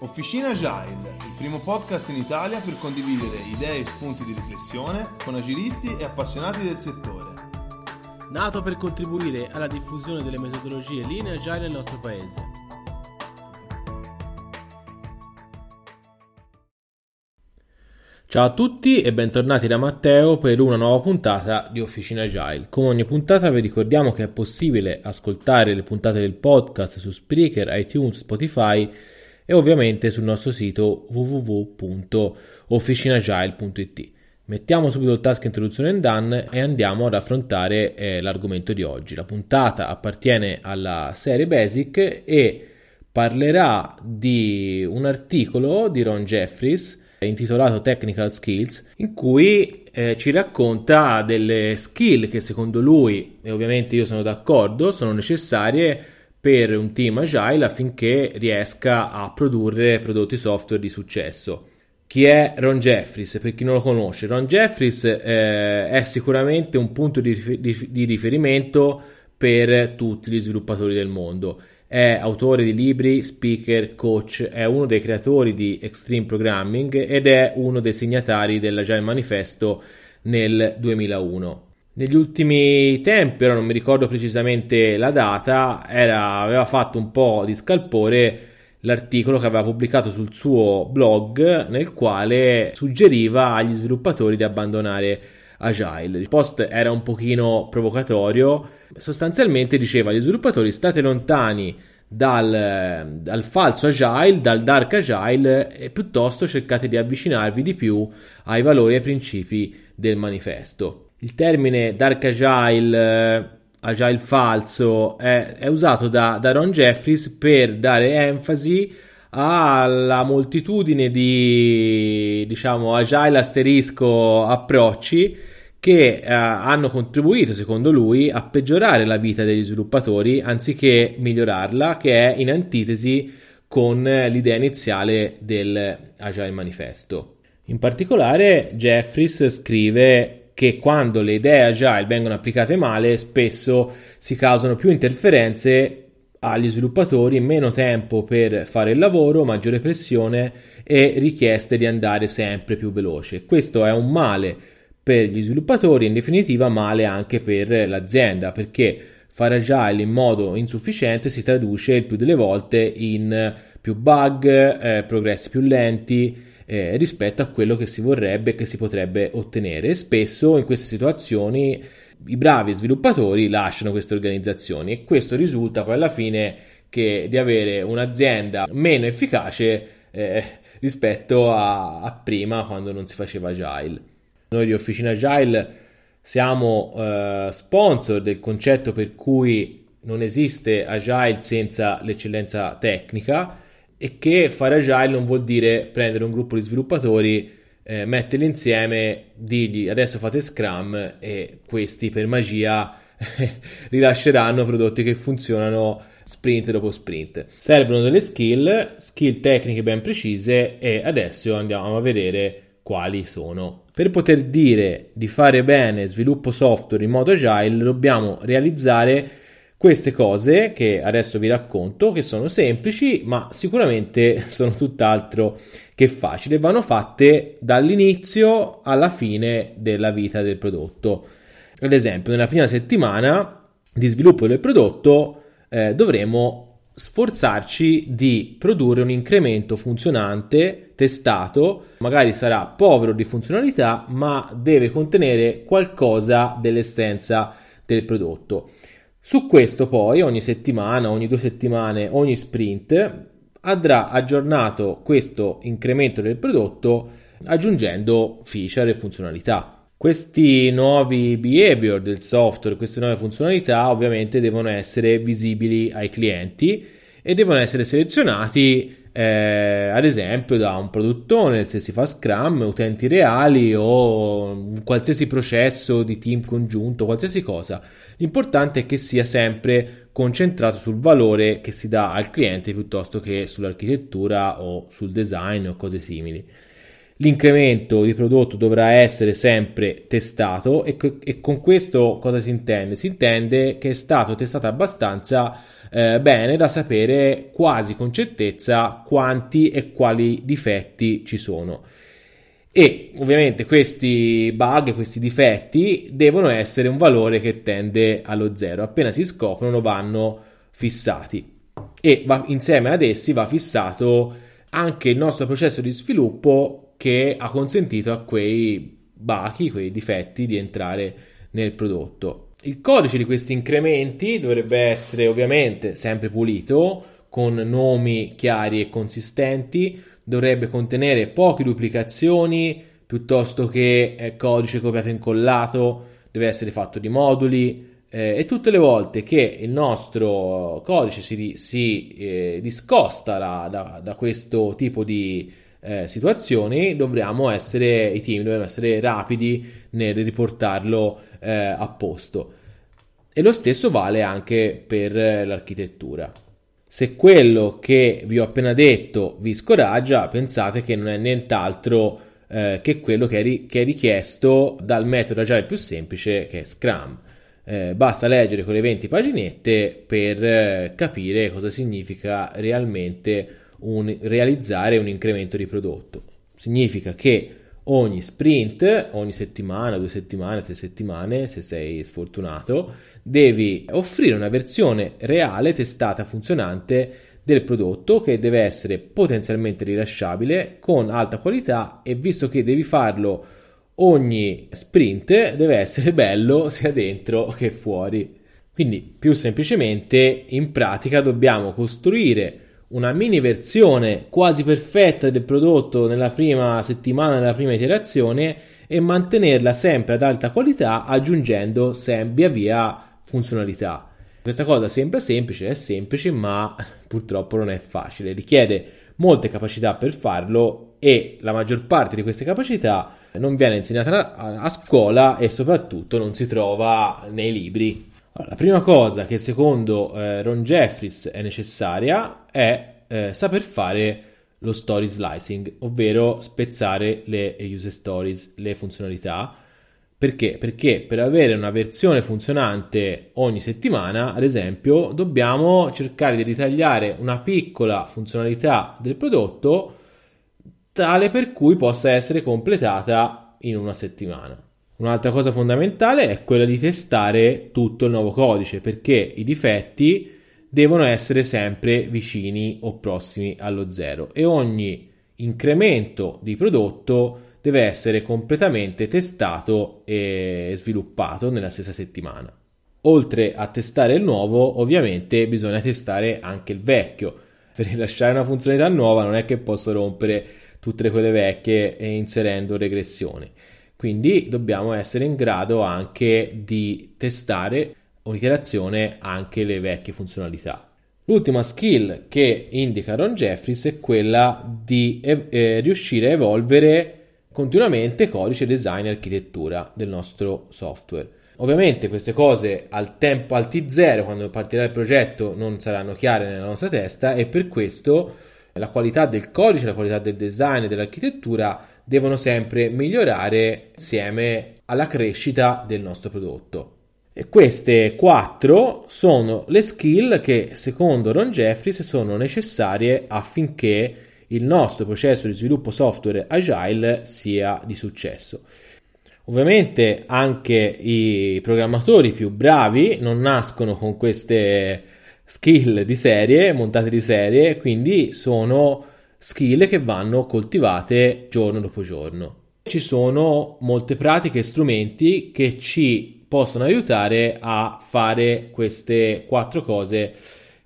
Officina Agile, il primo podcast in Italia per condividere idee e spunti di riflessione con agilisti e appassionati del settore. Nato per contribuire alla diffusione delle metodologie linee agile nel nostro paese. Ciao a tutti e bentornati da Matteo per una nuova puntata di Officina Agile. Come ogni puntata vi ricordiamo che è possibile ascoltare le puntate del podcast su Spreaker, iTunes, Spotify e ovviamente sul nostro sito www.officinagile.it. Mettiamo subito il task introduzione and done e andiamo ad affrontare eh, l'argomento di oggi. La puntata appartiene alla serie Basic e parlerà di un articolo di Ron Jeffries intitolato Technical Skills, in cui eh, ci racconta delle skill che secondo lui, e ovviamente io sono d'accordo, sono necessarie per un team agile affinché riesca a produrre prodotti software di successo. Chi è Ron Jeffries? Per chi non lo conosce, Ron Jeffries eh, è sicuramente un punto di, di, di riferimento per tutti gli sviluppatori del mondo è autore di libri, speaker, coach, è uno dei creatori di Extreme Programming ed è uno dei segnatari dell'Agile Manifesto nel 2001. Negli ultimi tempi, ora non mi ricordo precisamente la data, era, aveva fatto un po' di scalpore l'articolo che aveva pubblicato sul suo blog nel quale suggeriva agli sviluppatori di abbandonare Agile. Il post era un pochino provocatorio, sostanzialmente diceva agli sviluppatori state lontani dal, dal, falso agile, dal dark agile e piuttosto cercate di avvicinarvi di più ai valori e ai principi del manifesto. Il termine dark agile, agile falso, è, è usato da, da Ron Jeffries per dare enfasi alla moltitudine di diciamo agile asterisco approcci che eh, hanno contribuito, secondo lui, a peggiorare la vita degli sviluppatori anziché migliorarla, che è in antitesi con l'idea iniziale del Agile Manifesto. In particolare, Jeffries scrive che quando le idee agile vengono applicate male, spesso si causano più interferenze agli sviluppatori, meno tempo per fare il lavoro, maggiore pressione e richieste di andare sempre più veloce. Questo è un male per gli sviluppatori in definitiva male anche per l'azienda perché fare agile in modo insufficiente si traduce il più delle volte in più bug, eh, progressi più lenti eh, rispetto a quello che si vorrebbe e che si potrebbe ottenere. spesso in queste situazioni i bravi sviluppatori lasciano queste organizzazioni e questo risulta poi alla fine che di avere un'azienda meno efficace eh, rispetto a, a prima quando non si faceva agile. Noi di Officina Agile siamo eh, sponsor del concetto per cui non esiste Agile senza l'eccellenza tecnica e che fare Agile non vuol dire prendere un gruppo di sviluppatori, eh, metterli insieme, dirgli adesso fate Scrum e questi per magia rilasceranno prodotti che funzionano sprint dopo sprint. Servono delle skill, skill tecniche ben precise e adesso andiamo a vedere quali sono. Per poter dire di fare bene sviluppo software in modo agile dobbiamo realizzare queste cose che adesso vi racconto, che sono semplici, ma sicuramente sono tutt'altro che facili vanno fatte dall'inizio alla fine della vita del prodotto. Ad esempio, nella prima settimana di sviluppo del prodotto eh, dovremo sforzarci di produrre un incremento funzionante, testato, magari sarà povero di funzionalità, ma deve contenere qualcosa dell'essenza del prodotto. Su questo poi ogni settimana, ogni due settimane, ogni sprint andrà aggiornato questo incremento del prodotto aggiungendo feature e funzionalità. Questi nuovi behavior del software, queste nuove funzionalità ovviamente devono essere visibili ai clienti e devono essere selezionati eh, ad esempio da un produttore se si fa Scrum, utenti reali o qualsiasi processo di team congiunto, qualsiasi cosa. L'importante è che sia sempre concentrato sul valore che si dà al cliente piuttosto che sull'architettura o sul design o cose simili. L'incremento di prodotto dovrà essere sempre testato e, e con questo cosa si intende? Si intende che è stato testato abbastanza eh, bene da sapere quasi con certezza quanti e quali difetti ci sono. E ovviamente questi bug, questi difetti devono essere un valore che tende allo zero. Appena si scoprono vanno fissati e va, insieme ad essi va fissato anche il nostro processo di sviluppo che ha consentito a quei bachi, quei difetti di entrare nel prodotto. Il codice di questi incrementi dovrebbe essere ovviamente sempre pulito, con nomi chiari e consistenti, dovrebbe contenere poche duplicazioni piuttosto che eh, codice copiato e incollato, deve essere fatto di moduli eh, e tutte le volte che il nostro codice si, si eh, discosta da, da, da, questo tipo di eh, situazioni dovremmo essere i team dobbiamo essere rapidi nel riportarlo eh, a posto. E lo stesso vale anche per l'architettura. Se quello che vi ho appena detto vi scoraggia, pensate che non è nient'altro eh, che quello che è, ri- che è, richiesto dal metodo Agile più semplice che è Scrum. Eh, basta leggere quelle 20 paginette per eh, capire cosa significa realmente un, realizzare un incremento di prodotto. Significa che ogni sprint, ogni settimana, due settimane, tre settimane, se sei sfortunato, devi offrire una versione reale, testata, funzionante del prodotto che deve essere potenzialmente rilasciabile con alta qualità e visto che devi farlo ogni sprint deve essere bello sia dentro che fuori. Quindi più semplicemente in pratica dobbiamo costruire una mini versione quasi perfetta del prodotto nella prima settimana, nella prima iterazione e mantenerla sempre ad alta qualità aggiungendo via via funzionalità. Questa cosa sembra semplice, è semplice, ma purtroppo non è facile, richiede molte capacità per farlo e la maggior parte di queste capacità non viene insegnata a scuola e soprattutto non si trova nei libri. La prima cosa che secondo eh, Ron Jeffries è necessaria è eh, saper fare lo story slicing, ovvero spezzare le user stories, le funzionalità. Perché? Perché per avere una versione funzionante ogni settimana, ad esempio, dobbiamo cercare di ritagliare una piccola funzionalità del prodotto tale per cui possa essere completata in una settimana. Un'altra cosa fondamentale è quella di testare tutto il nuovo codice perché i difetti devono essere sempre vicini o prossimi allo zero e ogni incremento di prodotto deve essere completamente testato e sviluppato nella stessa settimana. Oltre a testare il nuovo, ovviamente bisogna testare anche il vecchio. Per rilasciare una funzionalità nuova non è che posso rompere tutte quelle vecchie inserendo regressioni. Quindi dobbiamo essere in grado anche di testare un'iterazione anche le vecchie funzionalità. L'ultima skill che indica Ron Jeffries è quella di eh, riuscire a evolvere continuamente codice, design e architettura del nostro software. Ovviamente queste cose al tempo al T0 quando partirà il progetto non saranno chiare nella nostra testa e per questo la qualità del codice, la qualità del design e dell'architettura devono sempre migliorare insieme alla crescita del nostro prodotto. E queste quattro sono le skill che secondo Ron Jeffries sono necessarie affinché il nostro processo di sviluppo software agile sia di successo. Ovviamente anche i programmatori più bravi non nascono con queste skill di serie, montate di serie, quindi sono skill che vanno coltivate giorno dopo giorno. Ci sono molte pratiche e strumenti che ci possono aiutare a fare queste quattro cose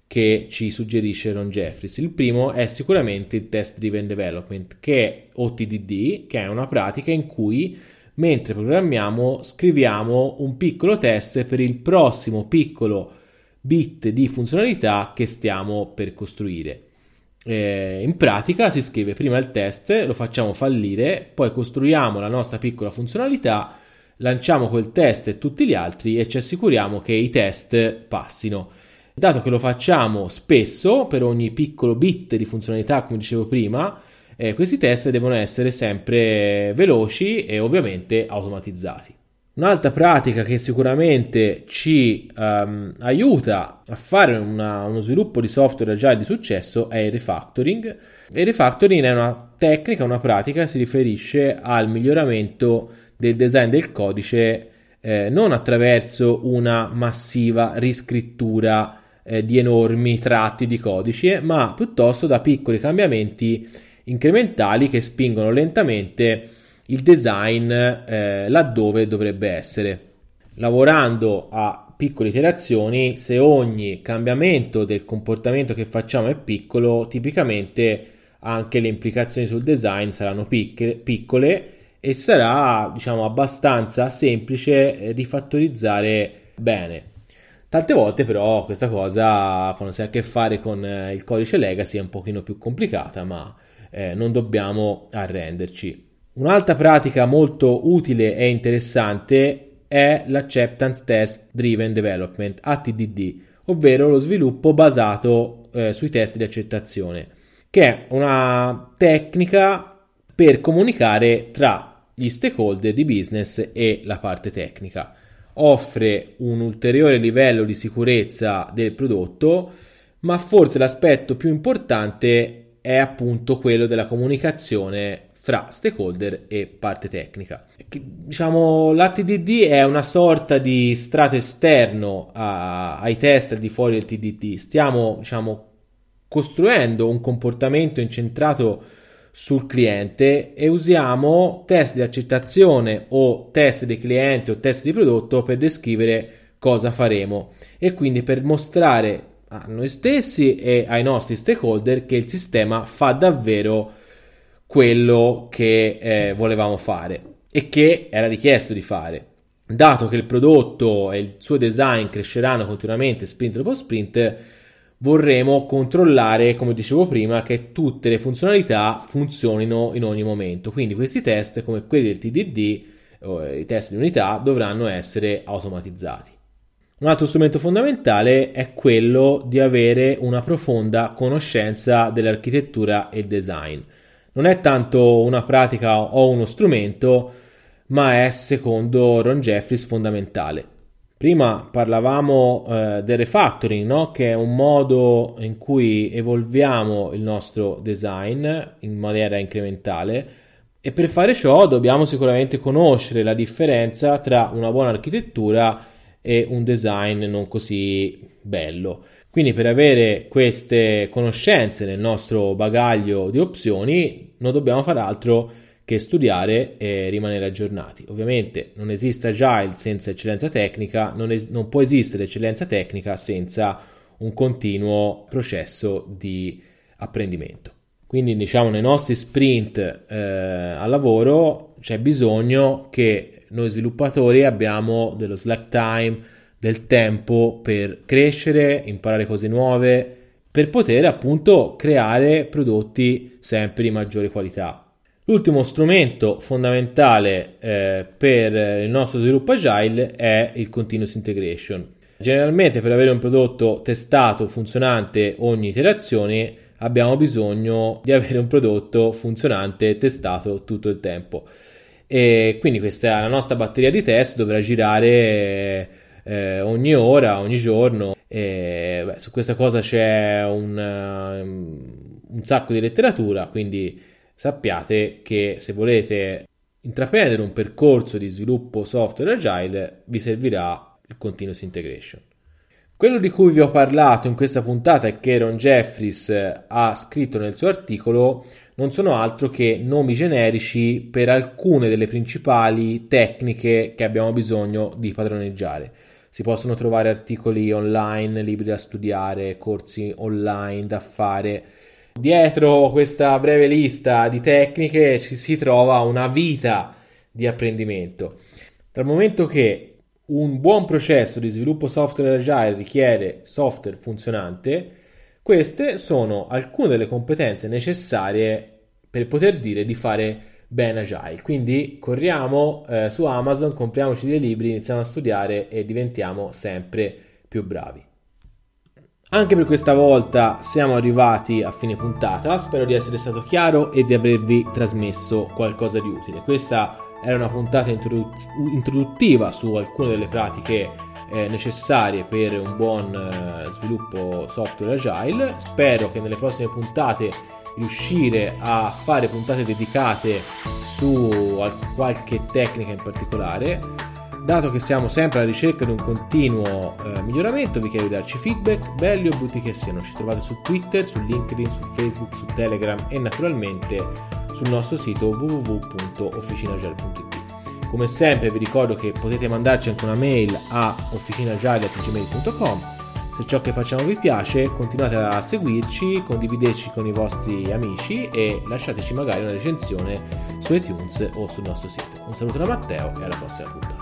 che ci suggerisce Ron Jeffries. Il primo è sicuramente il Test Driven Development, che è OTDD, che è una pratica in cui mentre programmiamo scriviamo un piccolo test per il prossimo piccolo bit di funzionalità che stiamo per costruire. Eh, in pratica si scrive prima il test, lo facciamo fallire, poi costruiamo la nostra piccola funzionalità, lanciamo quel test e tutti gli altri e ci assicuriamo che i test passino. Dato che lo facciamo spesso per ogni piccolo bit di funzionalità, come dicevo prima, eh, questi test devono essere sempre veloci e ovviamente automatizzati. Un'altra pratica che sicuramente ci um, aiuta a fare una, uno sviluppo di software agile di successo è il refactoring. Il refactoring è una tecnica, una pratica che si riferisce al miglioramento del design del codice eh, non attraverso una massiva riscrittura eh, di enormi tratti di codice, ma piuttosto da piccoli cambiamenti incrementali che spingono lentamente il design eh, laddove dovrebbe essere. Lavorando a piccole iterazioni, se ogni cambiamento del comportamento che facciamo è piccolo, tipicamente anche le implicazioni sul design saranno piccole, piccole e sarà diciamo abbastanza semplice rifattorizzare bene. Tante volte però questa cosa quando si ha a che fare con eh, il codice legacy è un pochino più complicata, ma eh, non dobbiamo arrenderci. Un'altra pratica molto utile e interessante è l'Acceptance Test Driven Development, ATDD, ovvero lo sviluppo basato eh, sui test di accettazione, che è una tecnica per comunicare tra gli stakeholder di business e la parte tecnica. Offre un ulteriore livello di sicurezza del prodotto, ma forse l'aspetto più importante è appunto quello della comunicazione fra stakeholder e parte tecnica. Diciamo, l'ATDD è una sorta di strato esterno a, ai test al di fuori del TDD. Stiamo, diciamo, costruendo un comportamento incentrato sul cliente e usiamo test di accettazione o test di cliente o test di prodotto per descrivere cosa faremo e quindi per mostrare a noi stessi e ai nostri stakeholder che il sistema fa davvero quello che eh, volevamo fare e che era richiesto di fare. Dato che il prodotto e il suo design cresceranno continuamente sprint dopo sprint, vorremmo controllare, come dicevo prima, che tutte le funzionalità funzionino in ogni momento. Quindi questi test, come quelli del TDD, eh, i test di unità, dovranno essere automatizzati. Un altro strumento fondamentale è quello di avere una profonda conoscenza dell'architettura e design. Non è tanto una pratica o uno strumento, ma è, secondo Ron Jeffries, fondamentale. Prima parlavamo eh, del refactoring, no? che è un modo in cui evolviamo il nostro design in maniera incrementale e per fare ciò dobbiamo sicuramente conoscere la differenza tra una buona architettura e un design non così bello. Quindi per avere queste conoscenze nel nostro bagaglio di opzioni non dobbiamo fare altro che studiare e rimanere aggiornati. Ovviamente non esiste agile senza eccellenza tecnica, non, es- non può esistere eccellenza tecnica senza un continuo processo di apprendimento. Quindi diciamo nei nostri sprint eh, al lavoro c'è bisogno che noi sviluppatori abbiamo dello slack time, del tempo per crescere, imparare cose nuove, per poter appunto creare prodotti sempre di maggiore qualità. L'ultimo strumento fondamentale eh, per il nostro sviluppo agile è il continuous integration. Generalmente per avere un prodotto testato, funzionante ogni iterazione, abbiamo bisogno di avere un prodotto funzionante testato tutto il tempo. E quindi questa la nostra batteria di test dovrà girare eh, ogni ora, ogni giorno. E, beh, su questa cosa c'è un, um, un sacco di letteratura, quindi sappiate che se volete intraprendere un percorso di sviluppo software agile vi servirà il continuous integration. Quello di cui vi ho parlato in questa puntata e che Ron Jeffries ha scritto nel suo articolo non sono altro che nomi generici per alcune delle principali tecniche che abbiamo bisogno di padroneggiare. Si possono trovare articoli online, libri da studiare, corsi online da fare Dietro questa breve lista di tecniche ci si trova una vita di apprendimento. Dal momento che un buon processo di sviluppo software agile richiede software funzionante, queste sono alcune delle competenze necessarie per poter dire di fare bene agile. Quindi corriamo eh, su Amazon, compriamoci dei libri, iniziamo a studiare e diventiamo sempre più bravi. Anche per questa volta siamo arrivati a fine puntata, spero di essere stato chiaro e di avervi trasmesso qualcosa di utile. Questa era una puntata introduttiva su alcune delle pratiche eh, necessarie per un buon eh, sviluppo software agile. Spero che nelle prossime puntate riuscire a fare puntate dedicate su qualche tecnica in particolare Dato che siamo sempre alla ricerca di un continuo eh, miglioramento, vi chiedo di darci feedback, belli o brutti che siano. Ci trovate su Twitter, su LinkedIn, su Facebook, su Telegram e naturalmente sul nostro sito www.officinagel.it. Come sempre vi ricordo che potete mandarci anche una mail a officinagel.gmail.com se ciò che facciamo vi piace continuate a seguirci, condivideteci con i vostri amici e lasciateci magari una recensione su iTunes o sul nostro sito. Un saluto da Matteo e alla prossima puntata.